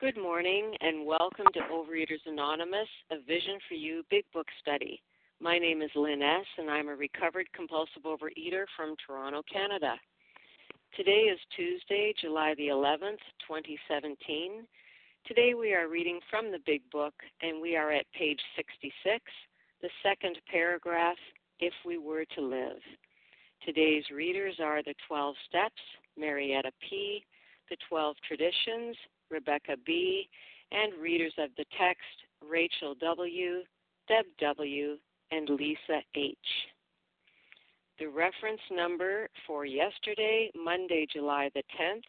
Good morning and welcome to Overeaters Anonymous, a Vision for You Big Book Study. My name is Lynn S., and I'm a recovered compulsive overeater from Toronto, Canada. Today is Tuesday, July the 11th, 2017. Today we are reading from the Big Book, and we are at page 66, the second paragraph, If We Were to Live. Today's readers are the 12 Steps, Marietta P., the 12 Traditions, Rebecca B., and readers of the text, Rachel W., Deb W., and Lisa H. The reference number for yesterday, Monday, July the 10th,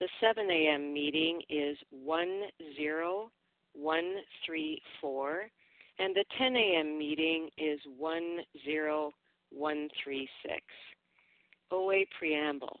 the 7 a.m. meeting is 10134, and the 10 a.m. meeting is 10136. OA Preamble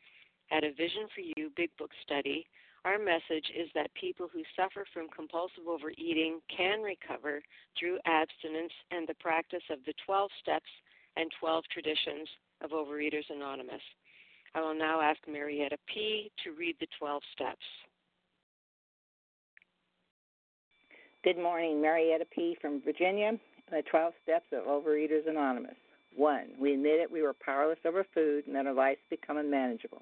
At a Vision for You Big Book study, our message is that people who suffer from compulsive overeating can recover through abstinence and the practice of the 12 steps and 12 traditions of Overeaters Anonymous. I will now ask Marietta P. to read the 12 steps. Good morning, Marietta P. from Virginia. The 12 steps of Overeaters Anonymous. 1. We admit admitted we were powerless over food and that our lives become unmanageable.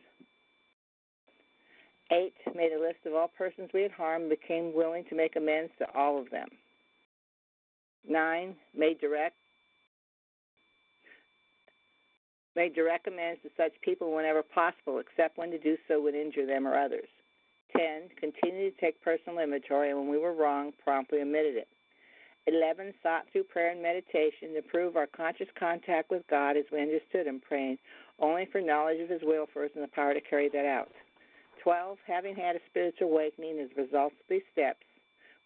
Eight, made a list of all persons we had harmed became willing to make amends to all of them. Nine, made direct made direct amends to such people whenever possible, except when to do so would injure them or others. Ten, continued to take personal inventory, and when we were wrong, promptly admitted it. Eleven, sought through prayer and meditation to prove our conscious contact with God as we understood Him, praying only for knowledge of His will for us and the power to carry that out. 12, having had a spiritual awakening as a result of these steps,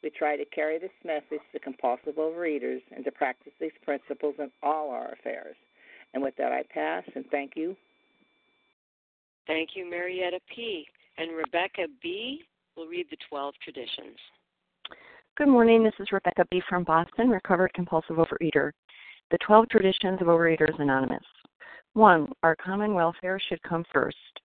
we try to carry this message to compulsive overeaters and to practice these principles in all our affairs. And with that, I pass and thank you. Thank you, Marietta P. And Rebecca B. will read the 12 traditions. Good morning. This is Rebecca B. from Boston, recovered compulsive overeater. The 12 traditions of Overeaters Anonymous. 1. Our common welfare should come first.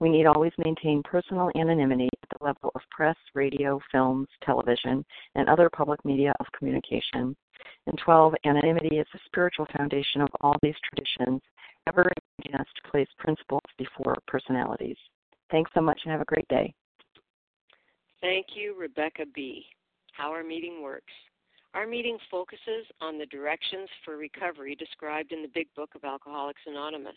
We need always maintain personal anonymity at the level of press, radio, films, television, and other public media of communication. And 12. Anonymity is the spiritual foundation of all these traditions, ever reminding us to place principles before personalities. Thanks so much and have a great day. Thank you, Rebecca B. How our meeting works. Our meeting focuses on the directions for recovery described in the Big Book of Alcoholics Anonymous.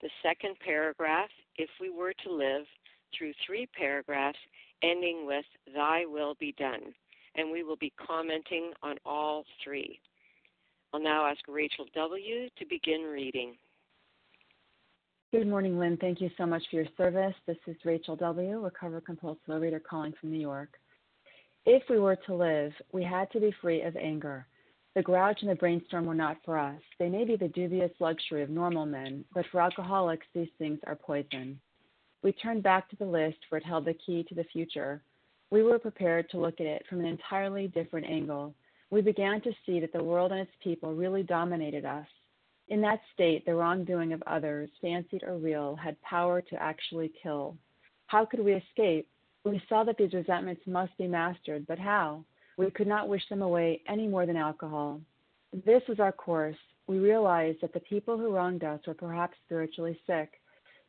the second paragraph, If We Were to Live, through three paragraphs ending with Thy Will Be Done, and we will be commenting on all three. I'll now ask Rachel W. to begin reading. Good morning, Lynn. Thank you so much for your service. This is Rachel W., recovered compulsive reader calling from New York. If we were to live, we had to be free of anger the grouch and the brainstorm were not for us. They may be the dubious luxury of normal men, but for alcoholics, these things are poison. We turned back to the list, for it held the key to the future. We were prepared to look at it from an entirely different angle. We began to see that the world and its people really dominated us. In that state, the wrongdoing of others, fancied or real, had power to actually kill. How could we escape? We saw that these resentments must be mastered, but how? We could not wish them away any more than alcohol. This was our course. We realized that the people who wronged us were perhaps spiritually sick.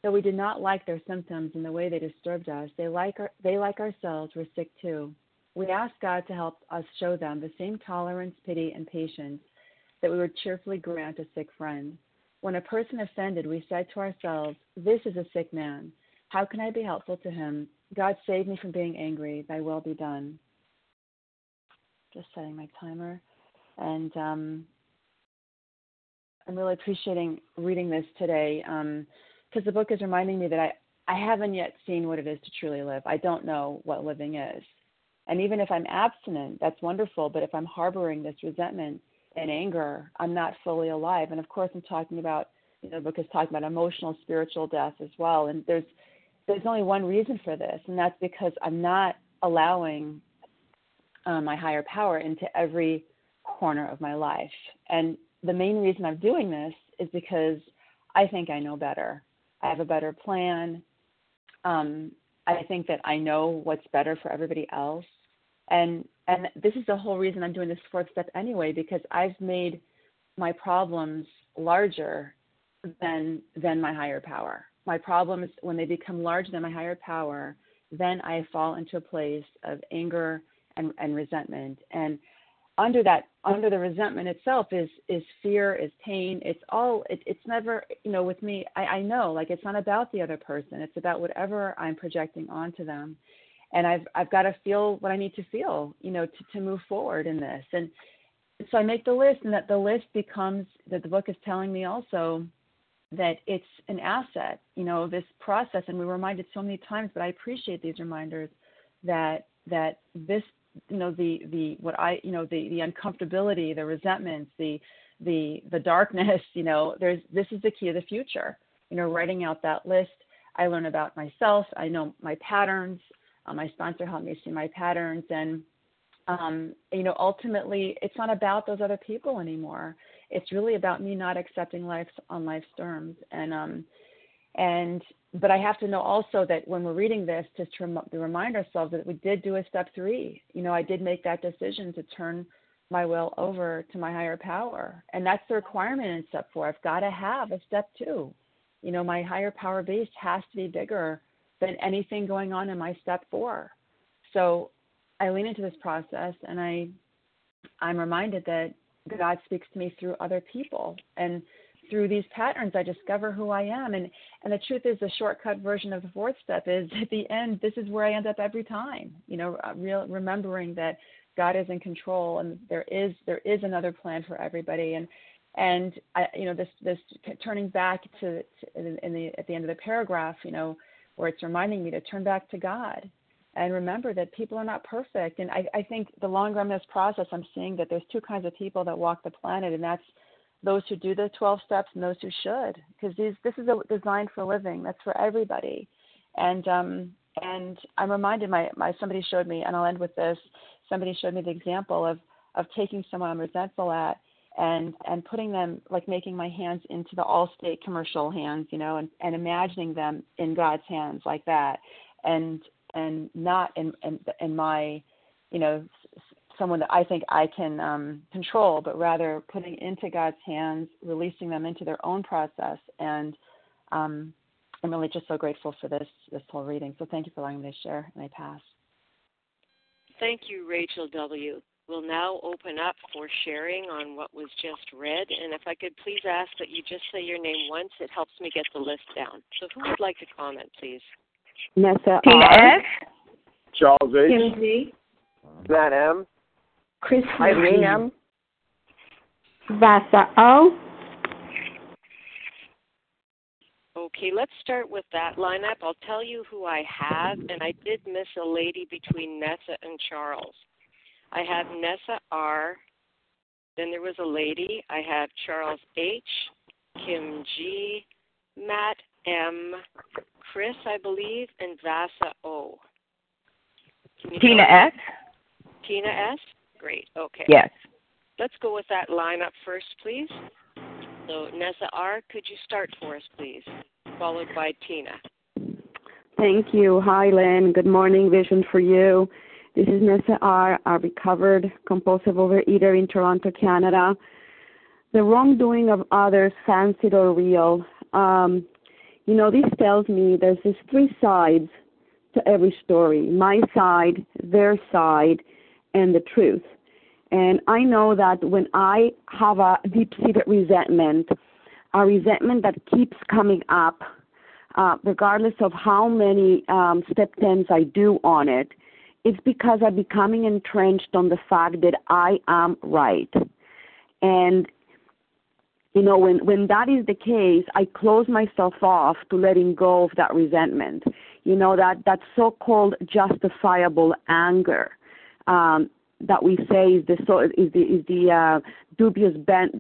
Though we did not like their symptoms and the way they disturbed us, they like, our, they, like ourselves, were sick too. We asked God to help us show them the same tolerance, pity, and patience that we would cheerfully grant a sick friend. When a person offended, we said to ourselves, This is a sick man. How can I be helpful to him? God save me from being angry. Thy will be done just setting my timer. And um, I'm really appreciating reading this today because um, the book is reminding me that I, I haven't yet seen what it is to truly live. I don't know what living is. And even if I'm abstinent, that's wonderful. But if I'm harboring this resentment and anger, I'm not fully alive. And of course, I'm talking about, you know, the book is talking about emotional, spiritual death as well. And there's there's only one reason for this, and that's because I'm not allowing um, my higher power into every corner of my life. And the main reason I'm doing this is because I think I know better. I have a better plan. Um, I think that I know what's better for everybody else. And and this is the whole reason I'm doing this fourth step anyway, because I've made my problems larger than than my higher power. My problems when they become larger than my higher power, then I fall into a place of anger and, and resentment. And under that, under the resentment itself is is fear, is pain. It's all. It, it's never, you know, with me. I, I know, like it's not about the other person. It's about whatever I'm projecting onto them. And I've I've got to feel what I need to feel, you know, to to move forward in this. And so I make the list, and that the list becomes that the book is telling me also that it's an asset, you know, this process. And we're reminded so many times, but I appreciate these reminders that that this you know the the what I you know the the uncomfortability, the resentments, the the the darkness. You know, there's this is the key of the future. You know, writing out that list. I learn about myself. I know my patterns. Uh, my sponsor helped me see my patterns, and um, you know, ultimately, it's not about those other people anymore. It's really about me not accepting life on life's terms, and um, and but I have to know also that when we're reading this, just to, rem- to remind ourselves that we did do a step three. You know, I did make that decision to turn my will over to my higher power. And that's the requirement in step four. I've got to have a step two. You know, my higher power base has to be bigger than anything going on in my step four. So I lean into this process and I I'm reminded that God speaks to me through other people and through these patterns I discover who I am and and the truth is the shortcut version of the fourth step is at the end this is where I end up every time you know uh, real remembering that God is in control and there is there is another plan for everybody and and I, you know this this turning back to, to in the at the end of the paragraph you know where it's reminding me to turn back to God and remember that people are not perfect. And I, I think the longer I'm in this process, I'm seeing that there's two kinds of people that walk the planet, and that's those who do the 12 steps and those who should, because this is a design for living. That's for everybody. And um, and I'm reminded my my somebody showed me, and I'll end with this. Somebody showed me the example of of taking someone I'm resentful at and and putting them like making my hands into the Allstate commercial hands, you know, and and imagining them in God's hands like that, and and not in in, in my, you know, someone that I think I can um, control, but rather putting into God's hands, releasing them into their own process, and um, I'm really just so grateful for this this whole reading. So thank you for allowing me to share, and I pass. Thank you, Rachel W. We'll now open up for sharing on what was just read. And if I could please ask that you just say your name once, it helps me get the list down. So who would like to comment, please? Nessa Tina R. S. Charles H. Kim Z. Matt M. Chris Eileen M. Vasa O. Okay, let's start with that lineup. I'll tell you who I have, and I did miss a lady between Nessa and Charles. I have Nessa R. Then there was a lady. I have Charles H. Kim G. Matt M. Chris, I believe, and Vasa O. Tina S. Tina S. Great. Okay. Yes. Let's go with that lineup first, please. So Nessa R, could you start for us, please? Followed by Tina. Thank you. Hi, Lynn. Good morning. Vision for you. This is Nessa R, a recovered compulsive overeater in Toronto, Canada. The wrongdoing of others, fancied or real. Um, you know, this tells me there's these three sides to every story my side, their side, and the truth. And I know that when I have a deep seated resentment, a resentment that keeps coming up, uh, regardless of how many um, step tens I do on it, it's because I'm becoming entrenched on the fact that I am right. And you know, when when that is the case, I close myself off to letting go of that resentment. You know that that so-called justifiable anger that we say is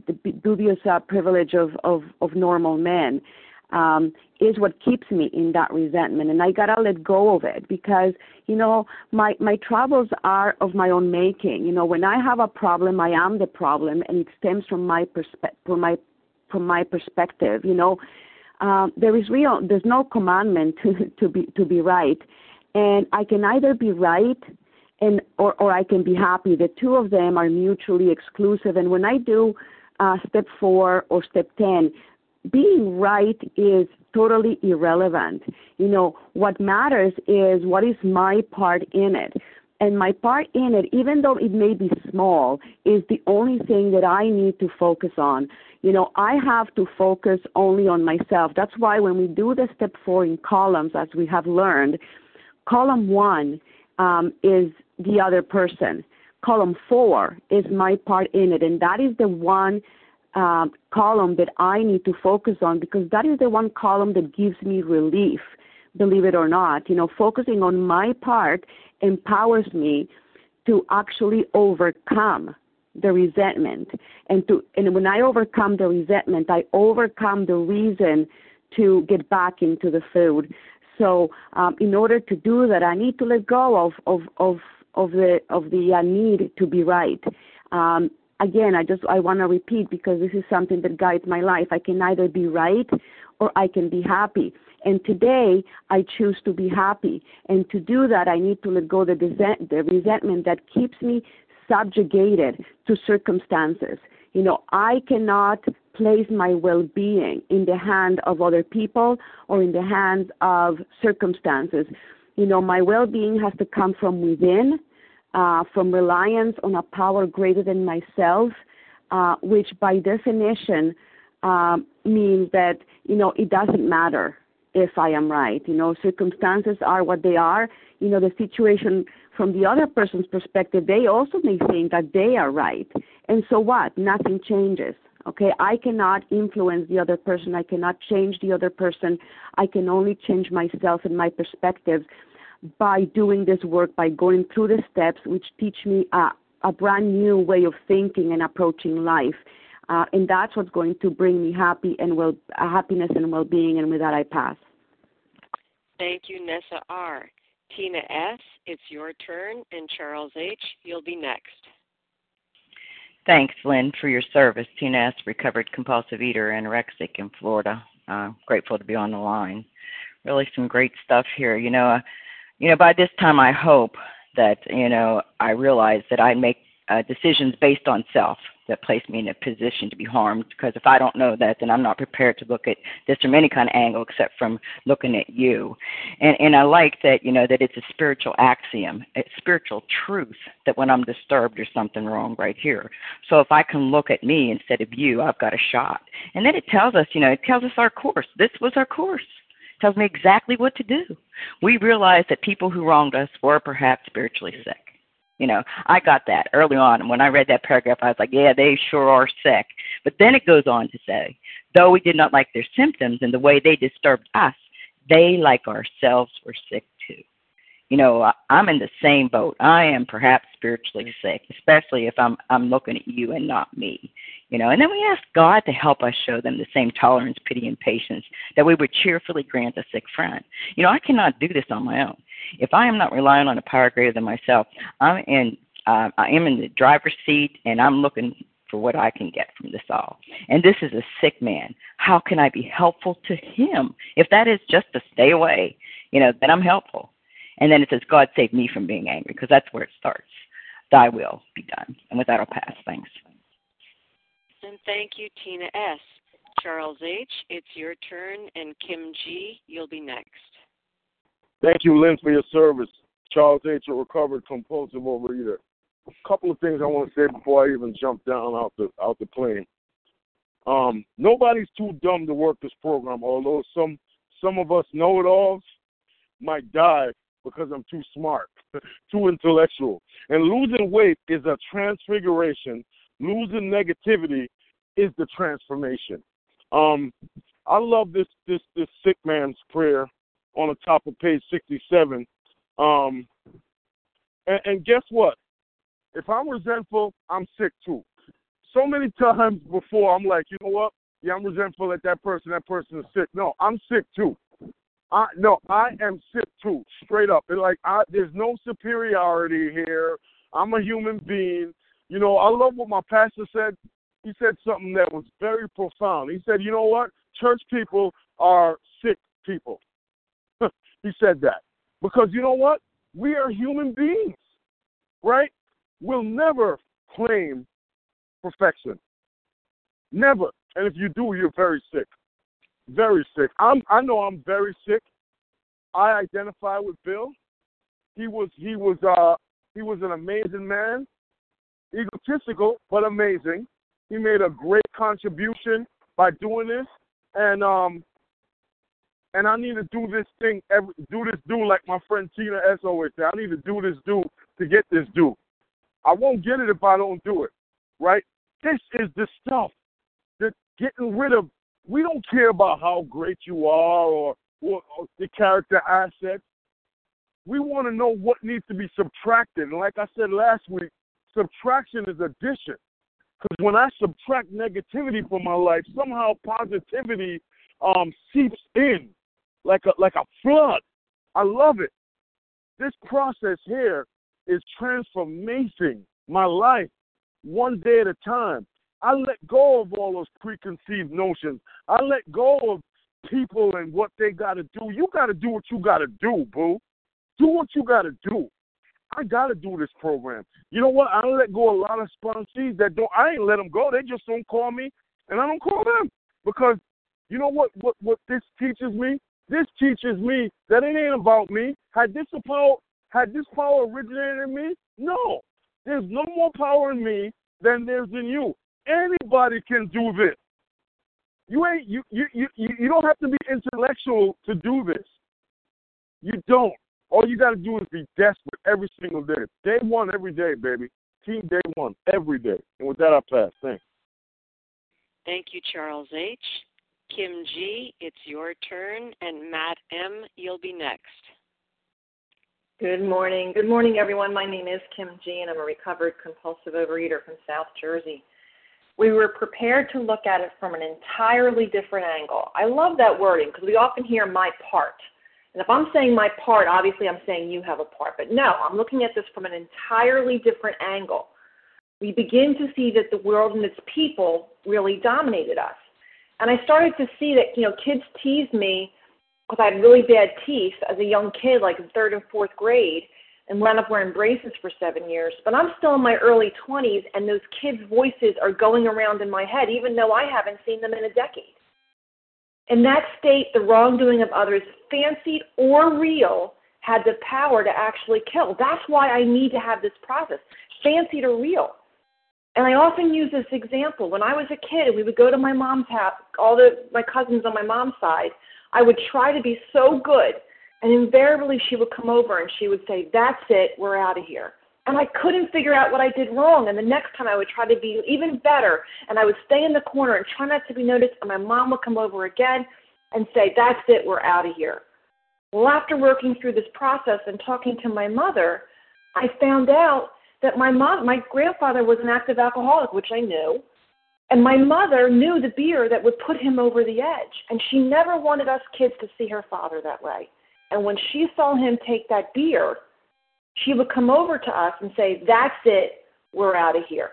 the dubious privilege of, normal men um, is what keeps me in that resentment, and I gotta let go of it because you know my my troubles are of my own making. You know, when I have a problem, I am the problem, and it stems from my perspe- from my from my perspective. You know, um, there is real there's no commandment to to be to be right, and I can either be right and or or I can be happy. The two of them are mutually exclusive, and when I do uh, step four or step ten being right is totally irrelevant. You know, what matters is what is my part in it. And my part in it, even though it may be small, is the only thing that I need to focus on. You know, I have to focus only on myself. That's why when we do the step four in columns, as we have learned, column one um, is the other person. Column four is my part in it, and that is the one um, column that I need to focus on because that is the one column that gives me relief, believe it or not. You know, focusing on my part empowers me to actually overcome the resentment and to and when I overcome the resentment I overcome the reason to get back into the food so um, in order to do that I need to let go of of of of the of the uh, need to be right um, again, I just I want to repeat because this is something that guides my life. I can either be right or I can be happy. And today I choose to be happy. And to do that, I need to let go the, the resentment that keeps me subjugated to circumstances. You know, I cannot place my well being in the hand of other people or in the hands of circumstances. You know, my well being has to come from within, uh, from reliance on a power greater than myself, uh, which by definition uh, means that, you know, it doesn't matter if I am right. You know, circumstances are what they are. You know, the situation from the other person's perspective, they also may think that they are right. And so what? Nothing changes. Okay, I cannot influence the other person. I cannot change the other person. I can only change myself and my perspective by doing this work, by going through the steps, which teach me a, a brand new way of thinking and approaching life. Uh, and that's what's going to bring me happy and well, uh, happiness and well-being. And with that, I pass. Thank you, Nessa R. Tina S., it's your turn, and Charles H., you'll be next. Thanks, Lynn, for your service. Tina S., recovered compulsive eater, anorexic in Florida. Uh, grateful to be on the line. Really, some great stuff here. You know, uh, you know, by this time, I hope that you know I realize that I make uh, decisions based on self that place me in a position to be harmed. Because if I don't know that, then I'm not prepared to look at this from any kind of angle except from looking at you. And and I like that you know that it's a spiritual axiom, it's spiritual truth that when I'm disturbed, there's something wrong right here. So if I can look at me instead of you, I've got a shot. And then it tells us, you know, it tells us our course. This was our course tells me exactly what to do. We realize that people who wronged us were perhaps spiritually sick. You know, I got that early on. And when I read that paragraph, I was like, yeah, they sure are sick. But then it goes on to say, though we did not like their symptoms and the way they disturbed us, they, like ourselves, were sick. You know, I'm in the same boat. I am perhaps spiritually sick, especially if I'm I'm looking at you and not me. You know, and then we ask God to help us show them the same tolerance, pity, and patience that we would cheerfully grant a sick friend. You know, I cannot do this on my own. If I am not relying on a power greater than myself, I'm in uh, I am in the driver's seat and I'm looking for what I can get from this all. And this is a sick man. How can I be helpful to him? If that is just to stay away, you know, then I'm helpful. And then it says, God save me from being angry, because that's where it starts. Thy will be done. And with that, I'll pass. Thanks. And thank you, Tina S. Charles H., it's your turn, and Kim G., you'll be next. Thank you, Lynn, for your service. Charles H., a recovered compulsive overeater. A couple of things I want to say before I even jump down out the out the plane. Um, nobody's too dumb to work this program, although some some of us know it alls might die because I'm too smart, too intellectual. And losing weight is a transfiguration. Losing negativity is the transformation. Um, I love this this this sick man's prayer on the top of page 67. Um, and, and guess what? If I'm resentful, I'm sick too. So many times before, I'm like, you know what? Yeah, I'm resentful at that person. That person is sick. No, I'm sick too. I no, I am sick too, straight up. And like I there's no superiority here. I'm a human being. You know, I love what my pastor said. He said something that was very profound. He said, "You know what? Church people are sick people." he said that. Because you know what? We are human beings. Right? We'll never claim perfection. Never. And if you do, you're very sick very sick. I'm I know I'm very sick. I identify with Bill. He was he was uh he was an amazing man, egotistical but amazing. He made a great contribution by doing this, and um and I need to do this thing every do this do like my friend Tina S always say. I need to do this do to get this do. I won't get it if I don't do it. Right? This is the stuff that getting rid of we don't care about how great you are or, or, or the character assets. We want to know what needs to be subtracted. And like I said last week, subtraction is addition. Because when I subtract negativity from my life, somehow positivity um, seeps in like a like a flood. I love it. This process here is transforming my life one day at a time. I let go of all those preconceived notions. I let go of people and what they got to do. You got to do what you got to do, boo. Do what you got to do. I gotta do this program. You know what? I let go a lot of sponsees that don't. I ain't let them go. They just don't call me, and I don't call them because you know what? What what this teaches me? This teaches me that it ain't about me. Had this power, had this power originated in me? No. There's no more power in me than there's in you. Anybody can do this. You ain't you you you you don't have to be intellectual to do this. You don't. All you got to do is be desperate every single day. Day one, every day, baby. Team day one, every day. And with that, I pass. Thanks. Thank you, Charles H. Kim G., it's your turn. And Matt M., you'll be next. Good morning. Good morning, everyone. My name is Kim G., and I'm a recovered compulsive overeater from South Jersey. We were prepared to look at it from an entirely different angle. I love that wording because we often hear my part. And if I'm saying my part, obviously I'm saying you have a part. But no, I'm looking at this from an entirely different angle. We begin to see that the world and its people really dominated us. And I started to see that, you know, kids teased me because I had really bad teeth as a young kid, like in third and fourth grade, and wound up wearing braces for seven years. But I'm still in my early 20s, and those kids' voices are going around in my head, even though I haven't seen them in a decade. In that state, the wrongdoing of others, fancied or real, had the power to actually kill. That's why I need to have this process, fancied or real. And I often use this example. When I was a kid we would go to my mom's house, all the my cousins on my mom's side, I would try to be so good. And invariably she would come over and she would say, That's it, we're out of here. And I couldn't figure out what I did wrong. And the next time I would try to be even better. And I would stay in the corner and try not to be noticed. And my mom would come over again and say, That's it, we're out of here. Well, after working through this process and talking to my mother, I found out that my mom, my grandfather was an active alcoholic, which I knew, and my mother knew the beer that would put him over the edge, and she never wanted us kids to see her father that way. And when she saw him take that beer, she would come over to us and say, "That's it, we're out of here."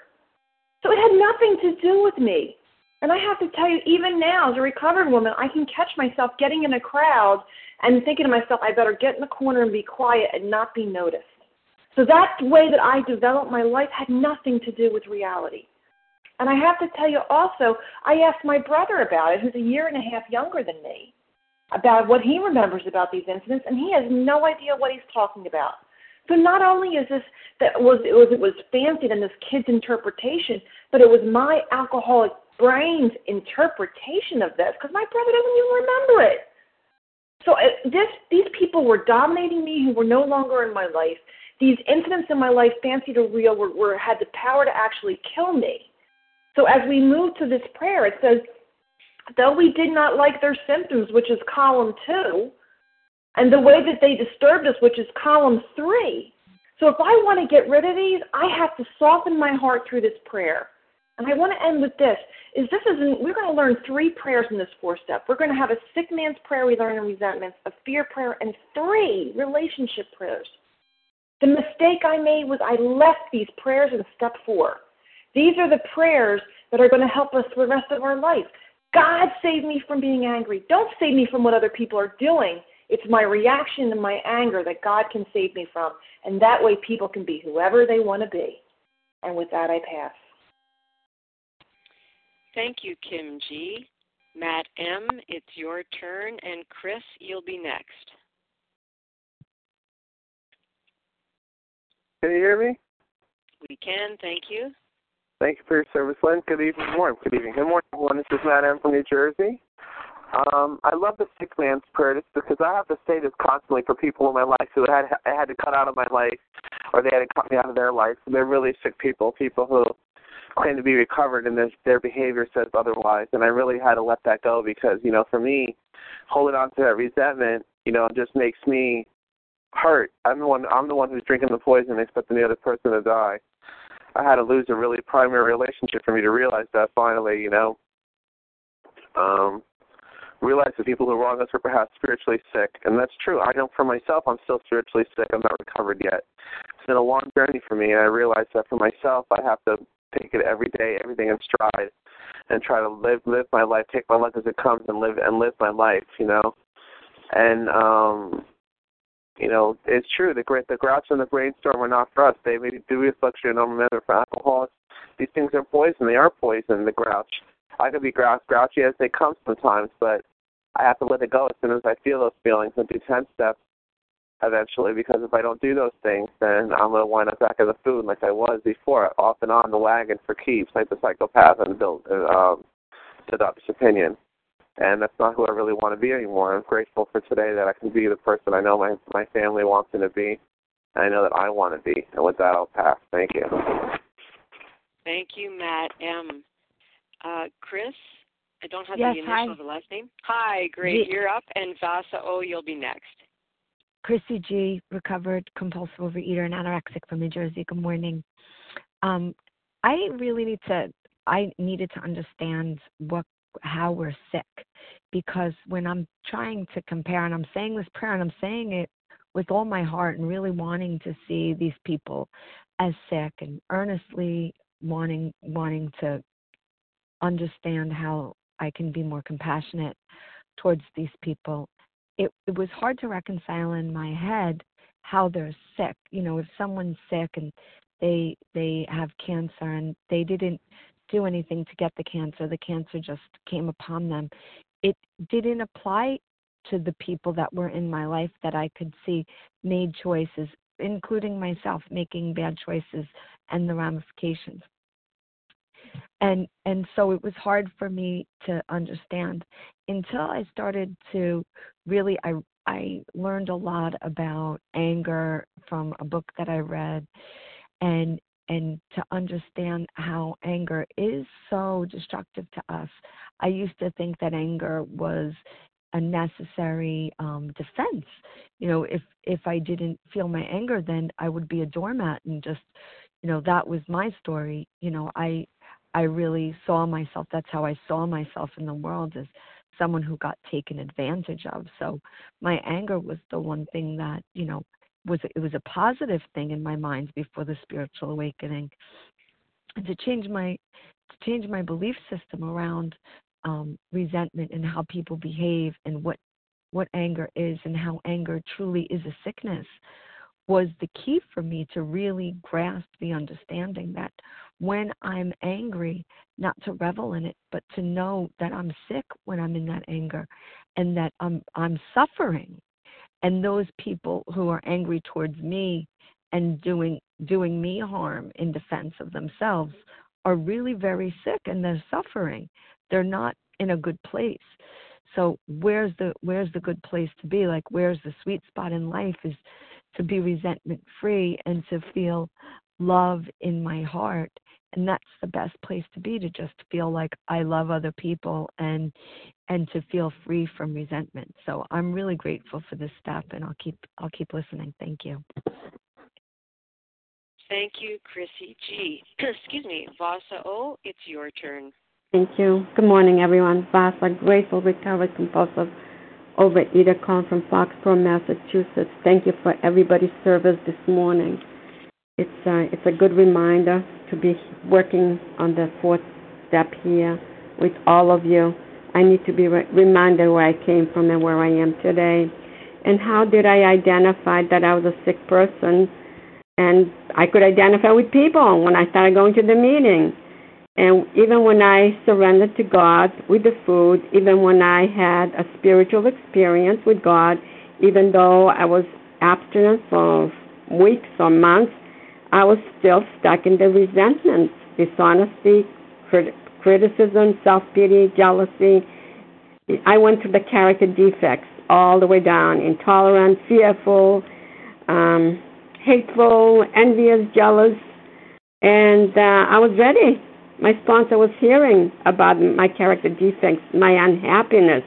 So it had nothing to do with me. And I have to tell you, even now, as a recovered woman, I can catch myself getting in a crowd and thinking to myself, I better get in the corner and be quiet and not be noticed. So that way that I developed my life had nothing to do with reality. And I have to tell you also, I asked my brother about it, who's a year and a half younger than me, about what he remembers about these incidents, and he has no idea what he's talking about. So not only is this that was it was it was fancied in this kid's interpretation, but it was my alcoholic brain's interpretation of this because my brother doesn't even remember it. So uh, this these people were dominating me who were no longer in my life these incidents in my life, fancied or real, were, were had the power to actually kill me. So as we move to this prayer, it says, though we did not like their symptoms, which is column two, and the way that they disturbed us, which is column three. So if I want to get rid of these, I have to soften my heart through this prayer. And I want to end with this: is this is we're going to learn three prayers in this four step. We're going to have a sick man's prayer we learn in resentments, a fear prayer, and three relationship prayers. The mistake I made was I left these prayers in step four. These are the prayers that are going to help us for the rest of our life. God save me from being angry. Don't save me from what other people are doing. It's my reaction and my anger that God can save me from. And that way people can be whoever they want to be. And with that, I pass. Thank you, Kim G. Matt M., it's your turn. And Chris, you'll be next. Can you hear me? We can, thank you. Thank you for your service, Lynn. Good evening, morning. Good evening. Good morning, everyone. This is Matt M. from New Jersey. Um, I love the sick man's prayer because I have to say this constantly for people in my life who had I had to cut out of my life or they had to cut me out of their life. They're really sick people, people who claim to be recovered and their, their behavior says otherwise. And I really had to let that go because, you know, for me, holding on to that resentment, you know, just makes me hurt. I'm the one. I'm the one who's drinking the poison, expecting the other person to die. I had to lose a really primary relationship for me to realize that. Finally, you know, um, realize that people who wrong us are perhaps spiritually sick, and that's true. I know for myself, I'm still spiritually sick. I'm not recovered yet. It's been a long journey for me, and I realize that for myself, I have to take it every day, everything in stride, and try to live live my life, take my life as it comes, and live and live my life. You know, and um you know, it's true. The great the grouch and the brainstorm are not for us. They may do reflection and remember for alcoholics. These things are poison. They are poison. The grouch. I can be grouch, grouchy as they come sometimes, but I have to let it go as soon as I feel those feelings and do ten steps eventually. Because if I don't do those things, then I'm gonna wind up back in the food like I was before, off and on the wagon for keeps, like the psychopath and Bill um, to Dr. opinion and that's not who I really want to be anymore. I'm grateful for today that I can be the person I know my my family wants me to be, and I know that I want to be. And with that, I'll pass. Thank you. Thank you, Matt M. Uh, Chris, I don't have yes, the initial hi. of the last name. Hi, great. G- You're up, and Vasa O, you'll be next. Chrissy G, recovered compulsive overeater and anorexic from New Jersey. Good morning. Um, I really need to. I needed to understand what how we're sick because when I'm trying to compare and I'm saying this prayer and I'm saying it with all my heart and really wanting to see these people as sick and earnestly wanting wanting to understand how I can be more compassionate towards these people. It it was hard to reconcile in my head how they're sick. You know, if someone's sick and they they have cancer and they didn't do anything to get the cancer, the cancer just came upon them. It didn't apply to the people that were in my life that I could see made choices, including myself making bad choices and the ramifications and and so it was hard for me to understand until I started to really I I learned a lot about anger from a book that I read and and to understand how anger is so destructive to us. I used to think that anger was a necessary um defense. You know, if if I didn't feel my anger then I would be a doormat and just you know that was my story. You know, I I really saw myself. That's how I saw myself in the world as someone who got taken advantage of. So my anger was the one thing that you know was it was a positive thing in my mind before the spiritual awakening, and to change my to change my belief system around um, resentment and how people behave and what what anger is and how anger truly is a sickness was the key for me to really grasp the understanding that when I'm angry, not to revel in it, but to know that I'm sick when I'm in that anger and that I'm I'm suffering. And those people who are angry towards me and doing doing me harm in defense of themselves are really very sick and they're suffering. They're not in a good place. So where's the where's the good place to be? Like where's the sweet spot in life is to be resentment free and to feel love in my heart and that's the best place to be to just feel like I love other people and and to feel free from resentment. So I'm really grateful for this step and I'll keep I'll keep listening. Thank you. Thank you, Chrissy G. Excuse me, Vasa O, it's your turn. Thank you. Good morning, everyone. Vasa, grateful, recovered, compulsive overeater calling from Foxborough, Massachusetts. Thank you for everybody's service this morning. It's uh, it's a good reminder to be working on the fourth step here with all of you. I need to be re- reminded where I came from and where I am today. And how did I identify that I was a sick person? And I could identify with people when I started going to the meeting. And even when I surrendered to God with the food, even when I had a spiritual experience with God, even though I was abstinent for weeks or months, I was still stuck in the resentment, dishonesty, crit- criticism, self pity, jealousy. I went through the character defects all the way down intolerant, fearful, um, hateful, envious, jealous. And uh, I was ready. My sponsor was hearing about my character defects, my unhappiness.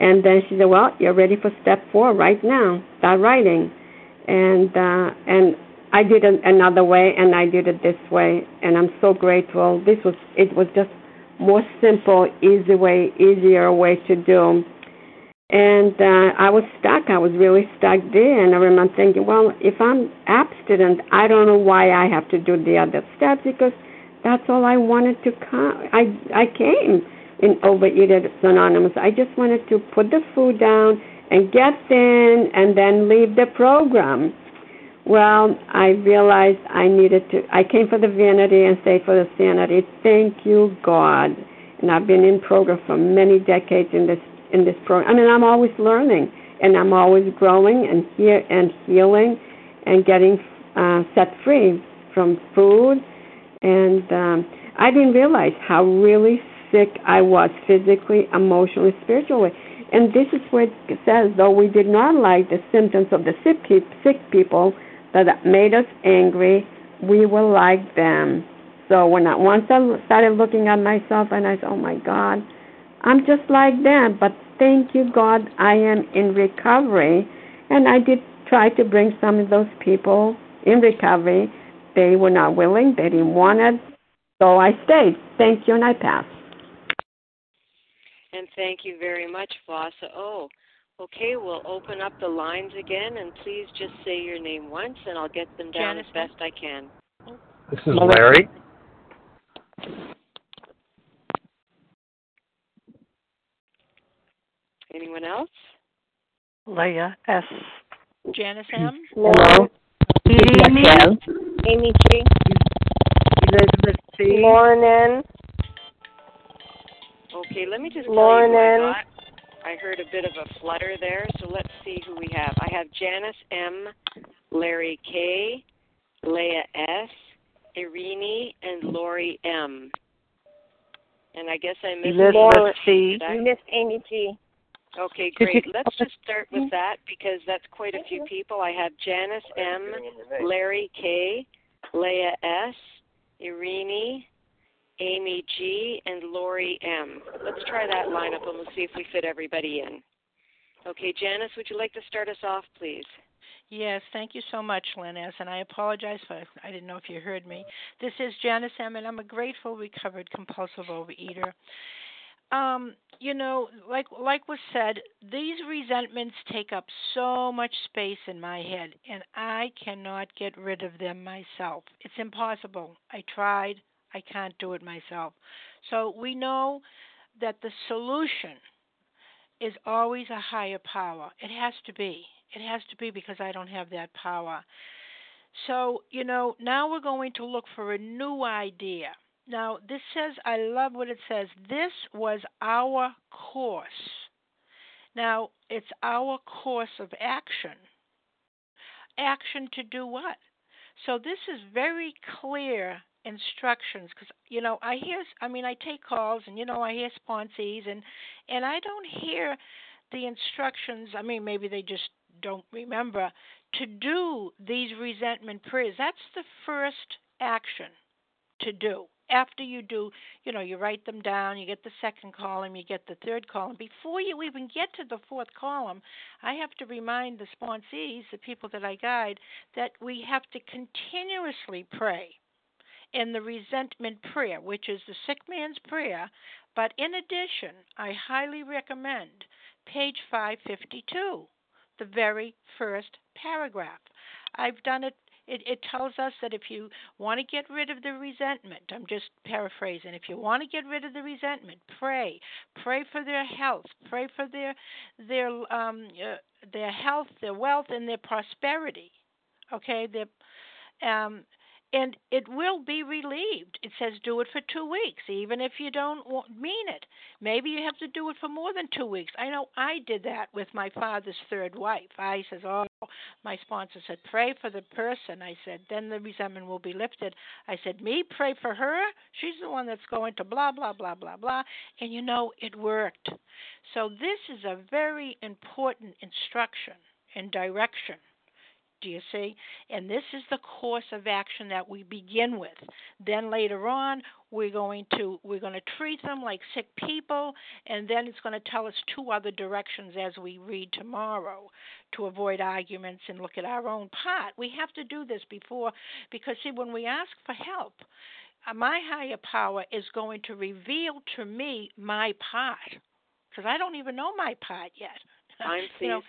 And then she said, Well, you're ready for step four right now. Start writing. And uh, and I did it another way, and I did it this way, and I'm so grateful. This was it was just more simple, easy way, easier way to do. And uh, I was stuck. I was really stuck there, and I remember thinking, well, if I'm abstinent, I don't know why I have to do the other steps because that's all I wanted to come. I I came in Overeaters Anonymous. I just wanted to put the food down and get thin and then leave the program. Well, I realized I needed to. I came for the vanity and stayed for the sanity. Thank you, God. And I've been in program for many decades in this in this program. I mean, I'm always learning and I'm always growing and here and healing and getting uh, set free from food. And um, I didn't realize how really sick I was physically, emotionally, spiritually. And this is what it says, though we did not like the symptoms of the sick, sick people that made us angry, we were like them. So when I once I started looking at myself and I said, "Oh my God, I'm just like them," but thank you, God, I am in recovery, and I did try to bring some of those people in recovery. They were not willing; they didn't want it, so I stayed. Thank you, and I passed. And thank you very much, Vasa. Oh, okay, we'll open up the lines again, and please just say your name once, and I'll get them down Janice. as best I can. This is Larry. Anyone else? Leah S. Janice M. Hello. Amy. Amy G. Elizabeth C. Lauren N. Okay, let me just Lauren tell you N. what I heard a bit of a flutter there, so let's see who we have. I have Janice M, Larry K, Leah S, Irini, and Lori M. And I guess I missed Elizabeth C. Did You missed Amy G. Okay, great. Let's just start with mm-hmm. that because that's quite a few people. I have Janice M, Larry K, Leah S, Irini, Amy G, and Lori M. Let's try that lineup and we'll see if we fit everybody in. Okay, Janice, would you like to start us off, please? Yes, thank you so much, Lynn S. And I apologize for I didn't know if you heard me. This is Janice M. and I'm a grateful recovered compulsive overeater. Um, you know, like like was said, these resentments take up so much space in my head, and I cannot get rid of them myself. It's impossible. I tried. I can't do it myself. So we know that the solution is always a higher power. It has to be. It has to be because I don't have that power. So, you know, now we're going to look for a new idea. Now, this says, I love what it says. This was our course. Now, it's our course of action. Action to do what? So, this is very clear instructions because you know i hear i mean i take calls and you know i hear sponsees and and i don't hear the instructions i mean maybe they just don't remember to do these resentment prayers. That's the first action to do. After you do you know you write them down you get the second column you get the third column. Before you even get to the fourth column i have to remind the sponsees the people that i guide that we have to continuously pray in the resentment prayer, which is the sick man's prayer. But in addition, I highly recommend page 552, the very first paragraph. I've done it. It, it tells us that if you want to get rid of the resentment, I'm just paraphrasing, if you want to get rid of the resentment, pray. Pray for their health. Pray for their their um uh, their health, their wealth, and their prosperity. Okay, their um and it will be relieved. It says do it for two weeks, even if you don't mean it. Maybe you have to do it for more than two weeks. I know I did that with my father's third wife. I says, oh, my sponsor said, pray for the person. I said, then the resentment will be lifted. I said, me pray for her. She's the one that's going to blah blah blah blah blah. And you know, it worked. So this is a very important instruction and direction do you see? And this is the course of action that we begin with. Then later on, we're going to we're going to treat them like sick people, and then it's going to tell us two other directions as we read tomorrow to avoid arguments and look at our own part. We have to do this before because see when we ask for help, uh, my higher power is going to reveal to me my part because I don't even know my part yet. I'm you know.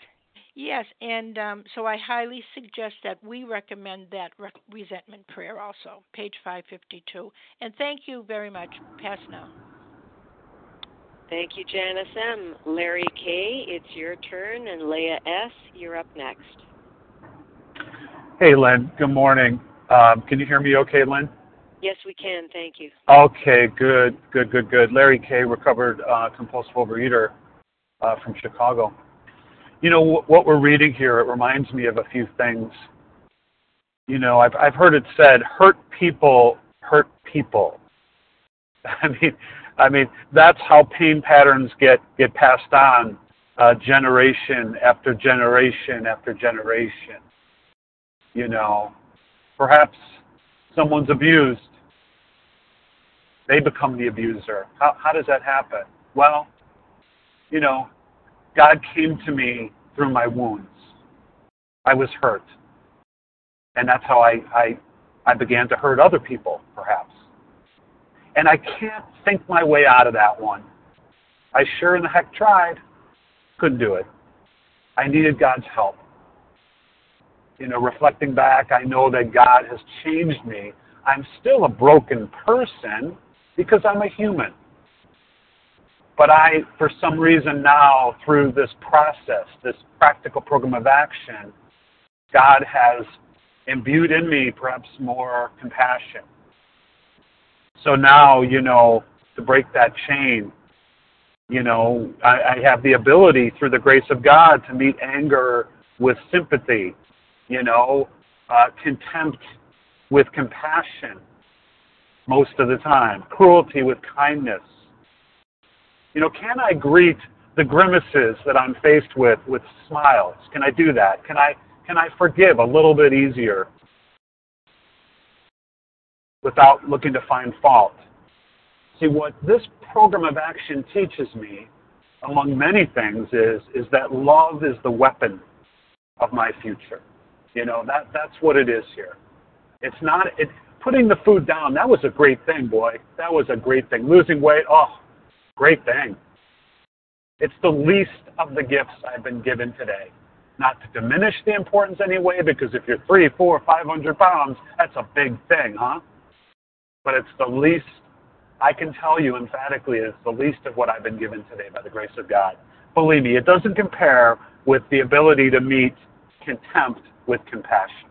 Yes, and um, so I highly suggest that we recommend that re- resentment prayer also, page 552. And thank you very much. Pass now. Thank you, Janice M. Larry K., it's your turn, and Leah S., you're up next. Hey, Lynn. Good morning. Um, can you hear me okay, Lynn? Yes, we can. Thank you. Okay, good, good, good, good. Larry K., recovered uh, compulsive overeater uh, from Chicago. You know, what we're reading here, it reminds me of a few things. You know, I've, I've heard it said, hurt people hurt people. I mean, I mean, that's how pain patterns get, get passed on uh, generation after generation after generation. You know, perhaps someone's abused, they become the abuser. How, how does that happen? Well, you know, God came to me through my wounds. I was hurt. And that's how I, I, I began to hurt other people, perhaps. And I can't think my way out of that one. I sure in the heck tried. Couldn't do it. I needed God's help. You know, reflecting back, I know that God has changed me. I'm still a broken person because I'm a human. But I, for some reason now, through this process, this practical program of action, God has imbued in me perhaps more compassion. So now, you know, to break that chain, you know, I, I have the ability through the grace of God to meet anger with sympathy, you know, uh, contempt with compassion most of the time, cruelty with kindness. You know, can I greet the grimaces that I'm faced with with smiles? Can I do that? Can I can I forgive a little bit easier without looking to find fault? See, what this program of action teaches me, among many things, is is that love is the weapon of my future. You know, that that's what it is here. It's not it putting the food down, that was a great thing, boy. That was a great thing. Losing weight, oh, great thing. It's the least of the gifts I've been given today. Not to diminish the importance anyway, because if you're three, four, five hundred pounds, that's a big thing, huh? But it's the least I can tell you emphatically it's the least of what I've been given today by the grace of God. Believe me, it doesn't compare with the ability to meet contempt with compassion.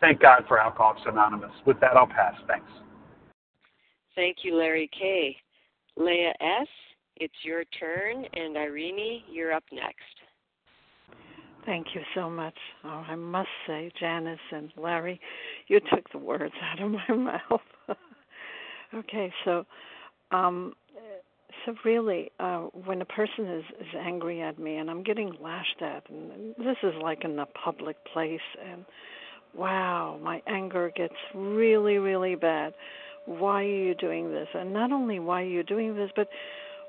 Thank God for Alcoholics Anonymous. With that, I'll pass. Thanks. Thank you, Larry K. Leah S., it's your turn, and Irene, you're up next. Thank you so much. Oh, I must say, Janice and Larry, you took the words out of my mouth. okay, so um so really uh when a person is is angry at me and I'm getting lashed at and this is like in a public place and wow, my anger gets really, really bad. Why are you doing this? And not only why are you doing this, but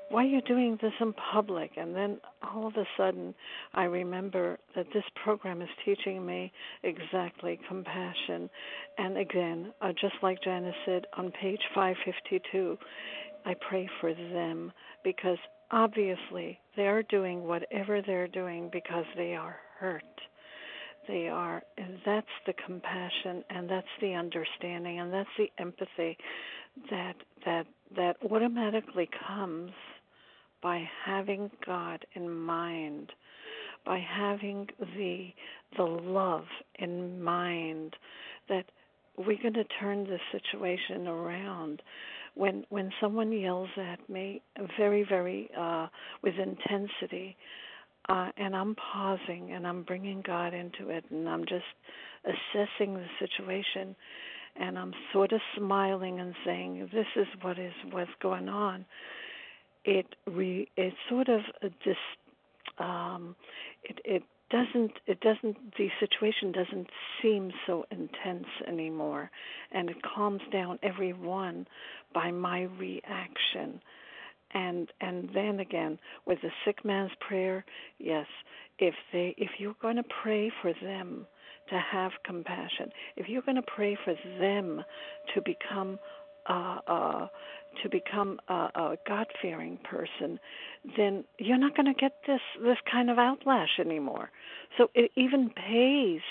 why are you doing this in public? And then all of a sudden, I remember that this program is teaching me exactly compassion. And again, uh, just like Janice said on page 552, I pray for them because obviously they are doing whatever they're doing because they are hurt they are and that's the compassion and that's the understanding and that's the empathy that that that automatically comes by having God in mind by having the the love in mind that we're going to turn this situation around. When when someone yells at me very very uh with intensity uh, and I'm pausing and I'm bringing God into it and I'm just assessing the situation and I'm sort of smiling and saying this is what is what's going on. It re it sort of dis um it it doesn't it doesn't the situation doesn't seem so intense anymore and it calms down everyone by my reaction and and then again with the sick man's prayer yes if they if you're going to pray for them to have compassion if you're going to pray for them to become uh, uh, to become a, a God-fearing person, then you're not going to get this this kind of outlash anymore. So it even pays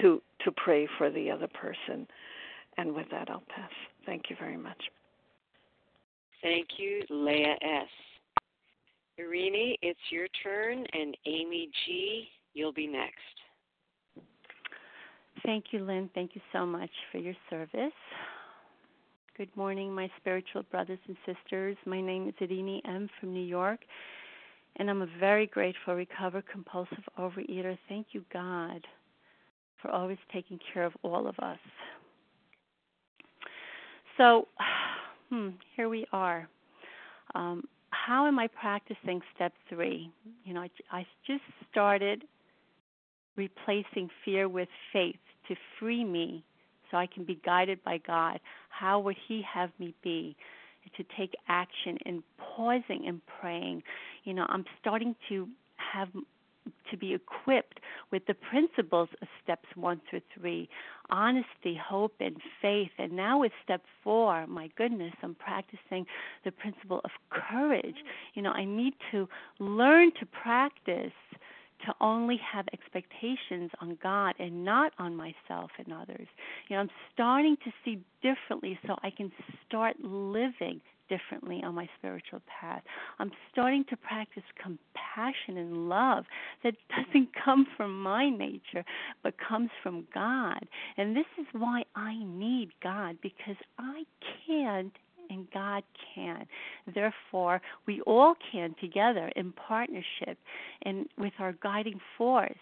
to to pray for the other person. And with that, I'll pass. Thank you very much. Thank you, Leah S. Irini, it's your turn, and Amy G, you'll be next. Thank you, Lynn. Thank you so much for your service. Good morning, my spiritual brothers and sisters. My name is Irini M. from New York, and I'm a very grateful, recovered, compulsive overeater. Thank you, God, for always taking care of all of us. So, hmm, here we are. Um, how am I practicing step three? You know, I, I just started replacing fear with faith to free me so I can be guided by God. How would He have me be? To take action and pausing and praying. You know, I'm starting to have to be equipped with the principles of steps one through three honesty, hope, and faith. And now with step four, my goodness, I'm practicing the principle of courage. You know, I need to learn to practice to only have expectations on God and not on myself and others. You know, I'm starting to see differently so I can start living differently on my spiritual path. I'm starting to practice compassion and love that doesn't come from my nature, but comes from God. And this is why I need God because I can't and God can. Therefore, we all can together in partnership and with our guiding force.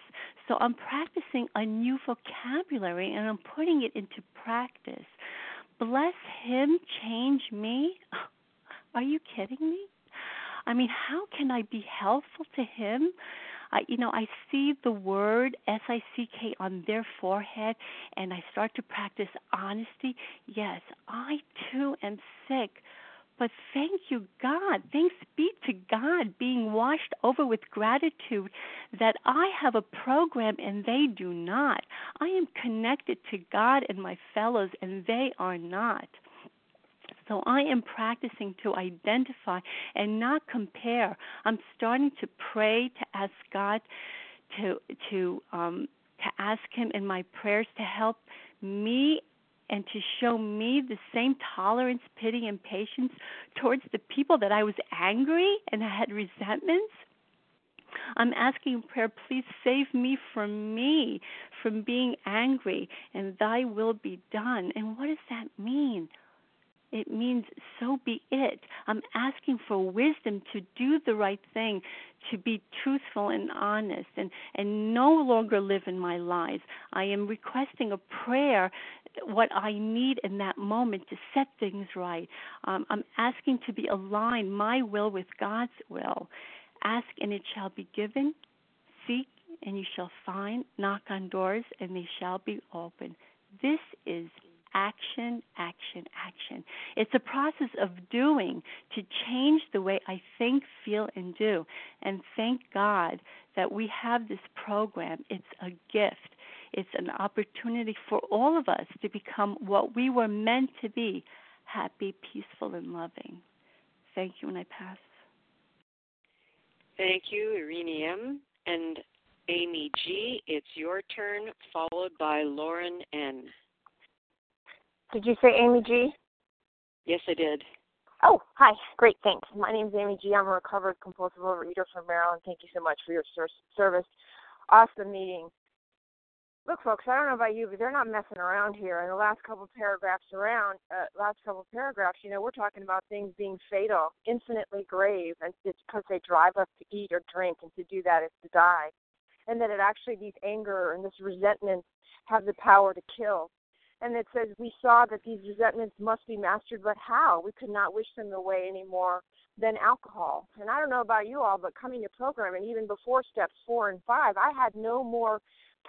So I'm practicing a new vocabulary and I'm putting it into practice. Bless Him, change me. Are you kidding me? I mean, how can I be helpful to him? I, you know, I see the word S I C K on their forehead, and I start to practice honesty. Yes, I too am sick, but thank you, God. Thanks be to God, being washed over with gratitude that I have a program and they do not. I am connected to God and my fellows, and they are not. So I am practicing to identify and not compare. I'm starting to pray to ask God to to um to ask him in my prayers to help me and to show me the same tolerance, pity, and patience towards the people that I was angry and I had resentments. I'm asking in prayer, please save me from me, from being angry, and thy will be done. And what does that mean? It means so be it. I'm asking for wisdom to do the right thing, to be truthful and honest, and, and no longer live in my lies. I am requesting a prayer, what I need in that moment to set things right. Um, I'm asking to be aligned, my will with God's will. Ask and it shall be given. Seek and you shall find. Knock on doors and they shall be opened. This is action, action, action. It's a process of doing to change the way I think, feel, and do. And thank God that we have this program. It's a gift, it's an opportunity for all of us to become what we were meant to be happy, peaceful, and loving. Thank you, and I pass. Thank you, Irene M. And Amy G., it's your turn, followed by Lauren N. Did you say Amy G? Yes, I did. Oh, hi. Great, thanks. My name is Amy G. I'm a recovered compulsive overeater from Maryland. Thank you so much for your service. Awesome meeting. Look, folks, I don't know about you, but they're not messing around here. In the last couple of paragraphs around, uh, last couple of paragraphs, you know, we're talking about things being fatal, infinitely grave, and it's because they drive us to eat or drink, and to do that is to die. And that it actually, these anger and this resentment have the power to kill and it says we saw that these resentments must be mastered, but how? We could not wish them away any more than alcohol. And I don't know about you all, but coming to program and even before steps four and five, I had no more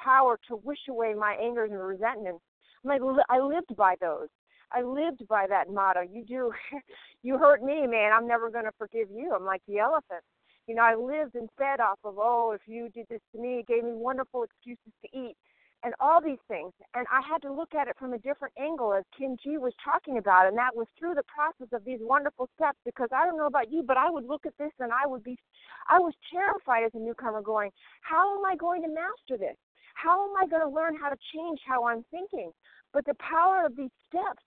power to wish away my angers and resentments. I'm like I lived by those. I lived by that motto. You do, you hurt me, man. I'm never going to forgive you. I'm like the elephant. You know, I lived and fed off of, oh, if you did this to me, it gave me wonderful excuses to eat and all these things. And I had to look at it from a different angle, as Kim G was talking about, and that was through the process of these wonderful steps. Because I don't know about you, but I would look at this and I would be, I was terrified as a newcomer, going, "How am I going to master this? How am I going to learn how to change how I'm thinking?" But the power of these steps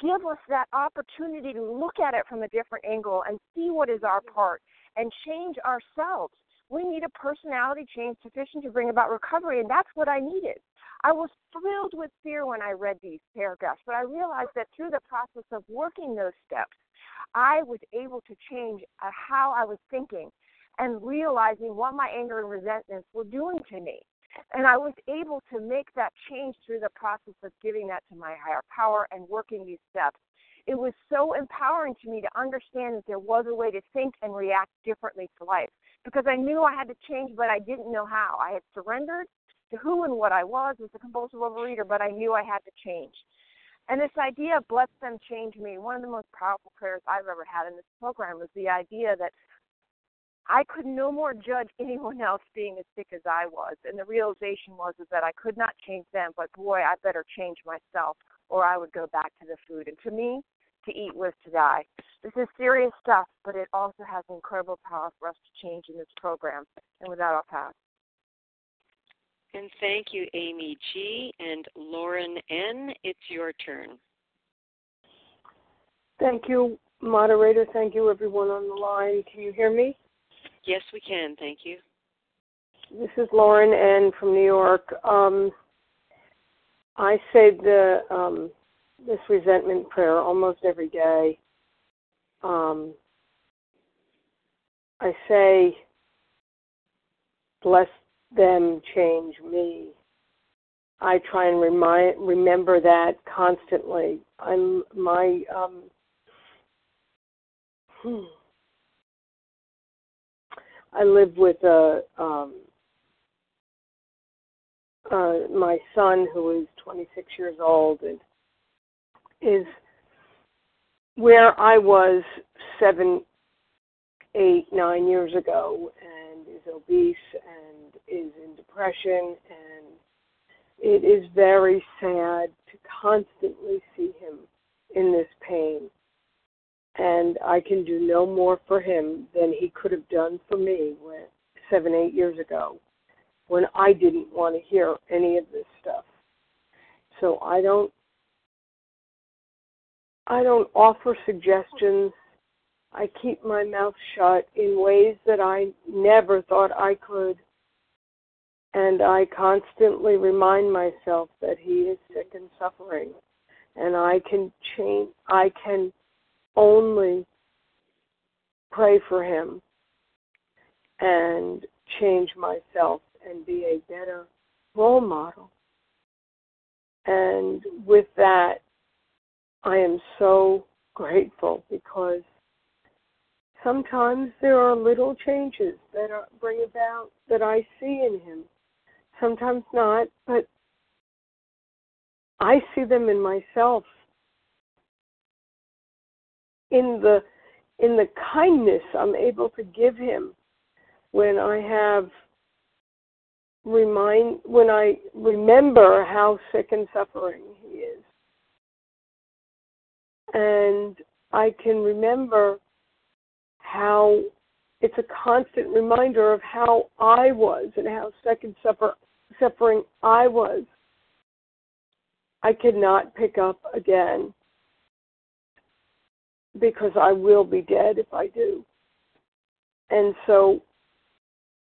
give us that opportunity to look at it from a different angle and see what is our part and change ourselves. We need a personality change sufficient to bring about recovery, and that's what I needed. I was thrilled with fear when I read these paragraphs, but I realized that through the process of working those steps, I was able to change uh, how I was thinking and realizing what my anger and resentments were doing to me. And I was able to make that change through the process of giving that to my higher power and working these steps. It was so empowering to me to understand that there was a way to think and react differently to life because I knew I had to change, but I didn't know how. I had surrendered to who and what I was as a compulsive overeater, but I knew I had to change. And this idea of let them change me, one of the most powerful prayers I've ever had in this program was the idea that I could no more judge anyone else being as sick as I was. And the realization was is that I could not change them, but boy, I better change myself or I would go back to the food. And to me, to eat was to die. This is serious stuff, but it also has incredible power for us to change in this program. And with that, I'll pass. And thank you, Amy G. And Lauren N., it's your turn. Thank you, moderator. Thank you, everyone on the line. Can you hear me? Yes, we can. Thank you. This is Lauren N. from New York. Um, I say the um, this resentment prayer almost every day. Um, I say, bless them, change me. I try and remind remember that constantly. I'm my um, hmm. I live with a um, uh, my son who is 26 years old and is where I was seven, eight, nine years ago, and is obese and is in depression, and it is very sad to constantly see him in this pain. And I can do no more for him than he could have done for me when, seven, eight years ago when I didn't want to hear any of this stuff. So I don't I don't offer suggestions. I keep my mouth shut in ways that I never thought I could. And I constantly remind myself that he is sick and suffering. And I can change, I can only pray for him and change myself and be a better role model. And with that, I am so grateful because sometimes there are little changes that are, bring about that I see in him. Sometimes not, but I see them in myself. In the in the kindness I'm able to give him when I have remind when I remember how sick and suffering and I can remember how it's a constant reminder of how I was and how second suffer, suffering I was. I cannot pick up again because I will be dead if I do. And so,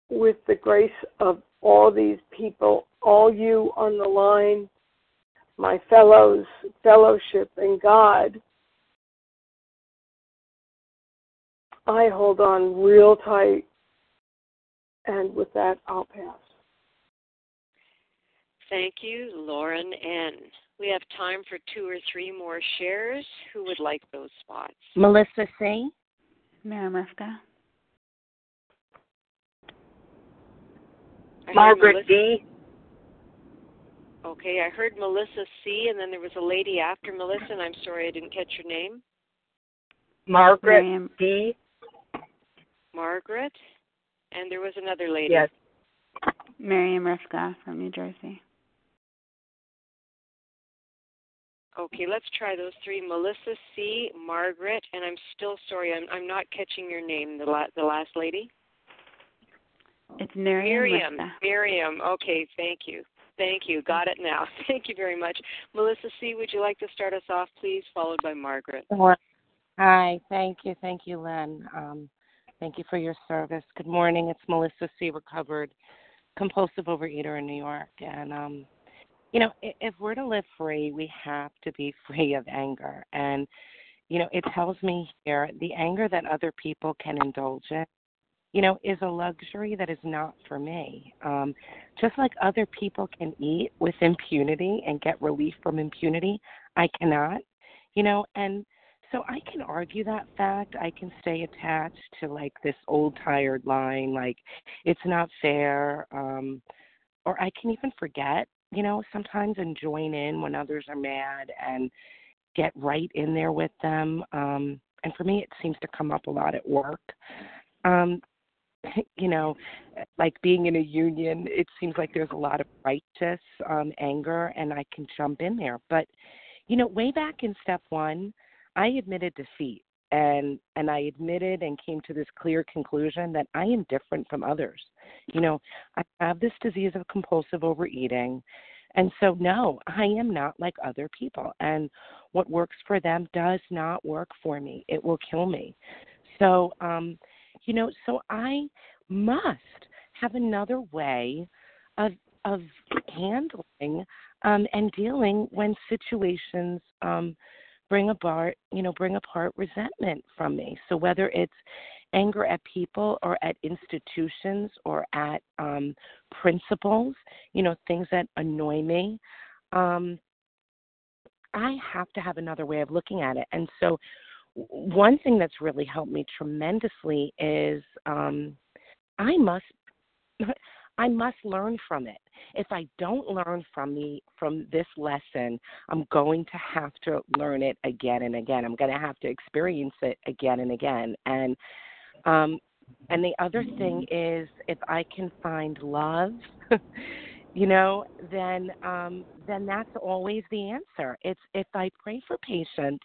with the grace of all these people, all you on the line, my fellows, fellowship, and God, I hold on real tight. And with that, I'll pass. Thank you, Lauren N. We have time for two or three more shares. Who would like those spots? Melissa C. Mary Mefka. Margaret D. Okay, I heard Melissa C, and then there was a lady after Melissa, and I'm sorry I didn't catch your name. Margaret Miriam. D. Margaret, and there was another lady. Yes. Miriam Rifka from New Jersey. Okay, let's try those three. Melissa C, Margaret, and I'm still sorry, I'm I'm not catching your name. The la- the last lady. It's Miriam. Miriam. Miriam. Okay, thank you. Thank you. Got it now. Thank you very much. Melissa C., would you like to start us off, please, followed by Margaret? Hi. Thank you. Thank you, Len. Um, thank you for your service. Good morning. It's Melissa C., recovered compulsive overeater in New York. And, um, you know, if we're to live free, we have to be free of anger. And, you know, it tells me here the anger that other people can indulge in you know, is a luxury that is not for me. Um, just like other people can eat with impunity and get relief from impunity, I cannot, you know, and so I can argue that fact. I can stay attached to like this old tired line, like it's not fair, um, or I can even forget, you know, sometimes and join in when others are mad and get right in there with them. Um, and for me, it seems to come up a lot at work. Um, you know, like being in a union, it seems like there's a lot of righteous um, anger, and I can jump in there. But, you know, way back in step one, I admitted defeat, and and I admitted and came to this clear conclusion that I am different from others. You know, I have this disease of compulsive overeating. And so, no, I am not like other people. And what works for them does not work for me. It will kill me. So, um, you know so i must have another way of of handling um and dealing when situations um bring apart you know bring apart resentment from me. So whether it's anger at people or at institutions or at um principles you know things that annoy me um i have to have another way of looking at it. And so one thing that's really helped me tremendously is um, I must I must learn from it. If I don't learn from the from this lesson, I'm going to have to learn it again and again. I'm going to have to experience it again and again. And um and the other thing is if I can find love, you know, then um then that's always the answer. It's if I pray for patience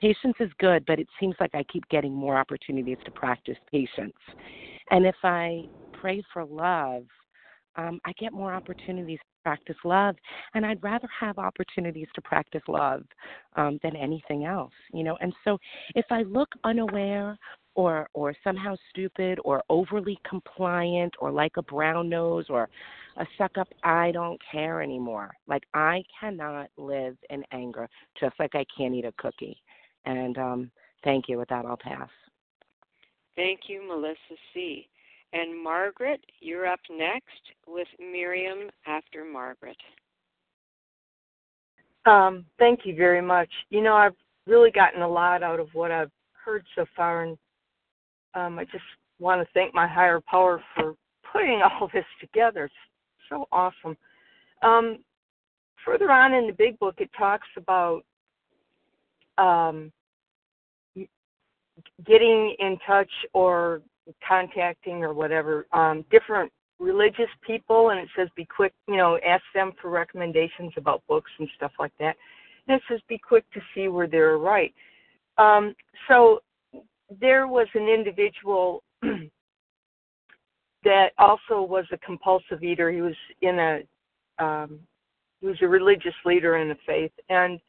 patience is good, but it seems like I keep getting more opportunities to practice patience. And if I pray for love, um, I get more opportunities to practice love, and I'd rather have opportunities to practice love um, than anything else, you know. And so, if I look unaware or or somehow stupid or overly compliant or like a brown nose or a suck up, I don't care anymore. Like I cannot live in anger, just like I can't eat a cookie. And um, thank you. With that, I'll pass. Thank you, Melissa C. And Margaret, you're up next with Miriam after Margaret. Um, thank you very much. You know, I've really gotten a lot out of what I've heard so far, and um, I just want to thank my higher power for putting all this together. It's so awesome. Um, further on in the big book, it talks about um, getting in touch or contacting or whatever um, different religious people, and it says be quick, you know, ask them for recommendations about books and stuff like that. And it says be quick to see where they're right. Um, so there was an individual that also was a compulsive eater. He was in a um, he was a religious leader in the faith, and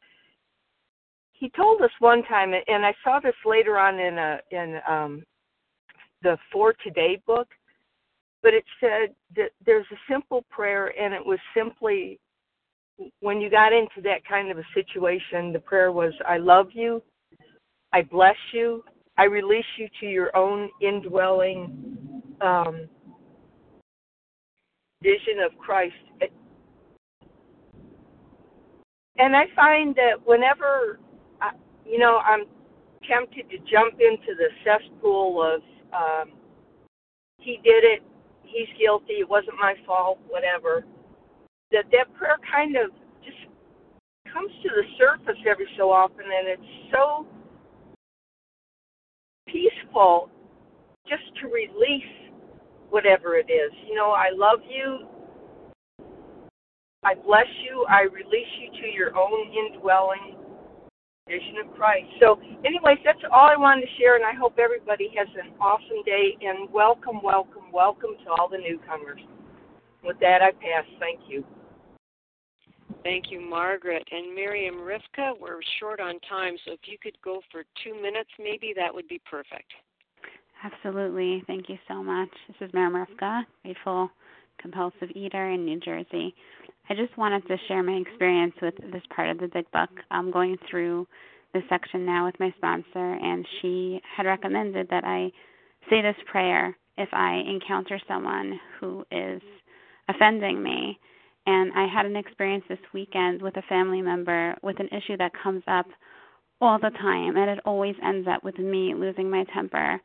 he told us one time, and I saw this later on in a in um, the For Today book, but it said that there's a simple prayer, and it was simply when you got into that kind of a situation, the prayer was, "I love you, I bless you, I release you to your own indwelling um, vision of Christ." And I find that whenever you know, I'm tempted to jump into the cesspool of um, he did it, he's guilty, it wasn't my fault, whatever. That that prayer kind of just comes to the surface every so often, and it's so peaceful just to release whatever it is. You know, I love you. I bless you. I release you to your own indwelling vision of Christ. So, anyways, that's all I wanted to share, and I hope everybody has an awesome day. And welcome, welcome, welcome to all the newcomers. With that, I pass. Thank you. Thank you, Margaret. And Miriam Rivka, we're short on time, so if you could go for two minutes, maybe that would be perfect. Absolutely. Thank you so much. This is Miriam Rivka, grateful compulsive eater in New Jersey. I just wanted to share my experience with this part of the Big Book. I'm going through this section now with my sponsor, and she had recommended that I say this prayer if I encounter someone who is offending me. And I had an experience this weekend with a family member with an issue that comes up all the time, and it always ends up with me losing my temper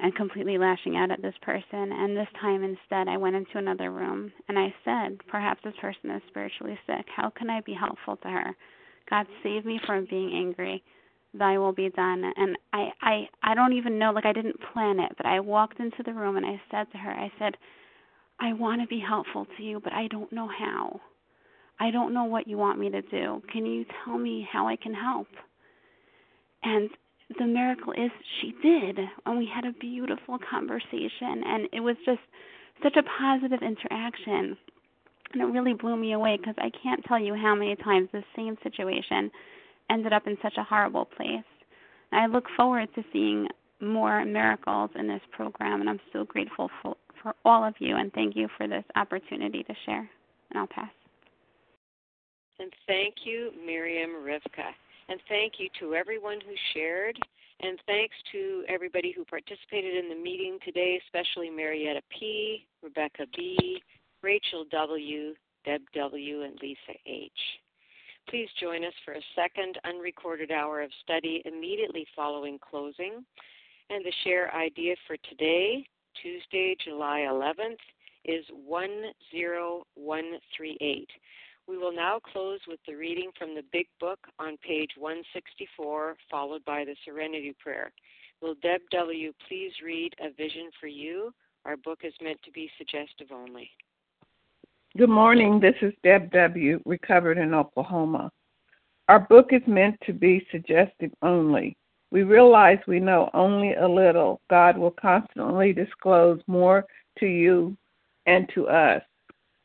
and completely lashing out at this person. And this time instead, I went into another room and I said, Perhaps this person is spiritually sick. How can I be helpful to her? God, save me from being angry. Thy will be done. And I, I, I don't even know, like I didn't plan it, but I walked into the room and I said to her, I said, I want to be helpful to you, but I don't know how. I don't know what you want me to do. Can you tell me how I can help? And the miracle is she did. And we had a beautiful conversation. And it was just such a positive interaction. And it really blew me away because I can't tell you how many times the same situation ended up in such a horrible place. And I look forward to seeing more miracles in this program. And I'm so grateful for, for all of you, and thank you for this opportunity to share. And I'll pass. And thank you, Miriam Rivka. And thank you to everyone who shared. And thanks to everybody who participated in the meeting today, especially Marietta P., Rebecca B., Rachel W., Deb W., and Lisa H. Please join us for a second unrecorded hour of study immediately following closing. And the share idea for today Tuesday, July 11th, is 10138. We will now close with the reading from the Big Book on page 164, followed by the Serenity Prayer. Will Deb W. please read A Vision for You? Our book is meant to be suggestive only. Good morning. This is Deb W., recovered in Oklahoma. Our book is meant to be suggestive only. We realize we know only a little. God will constantly disclose more to you and to us.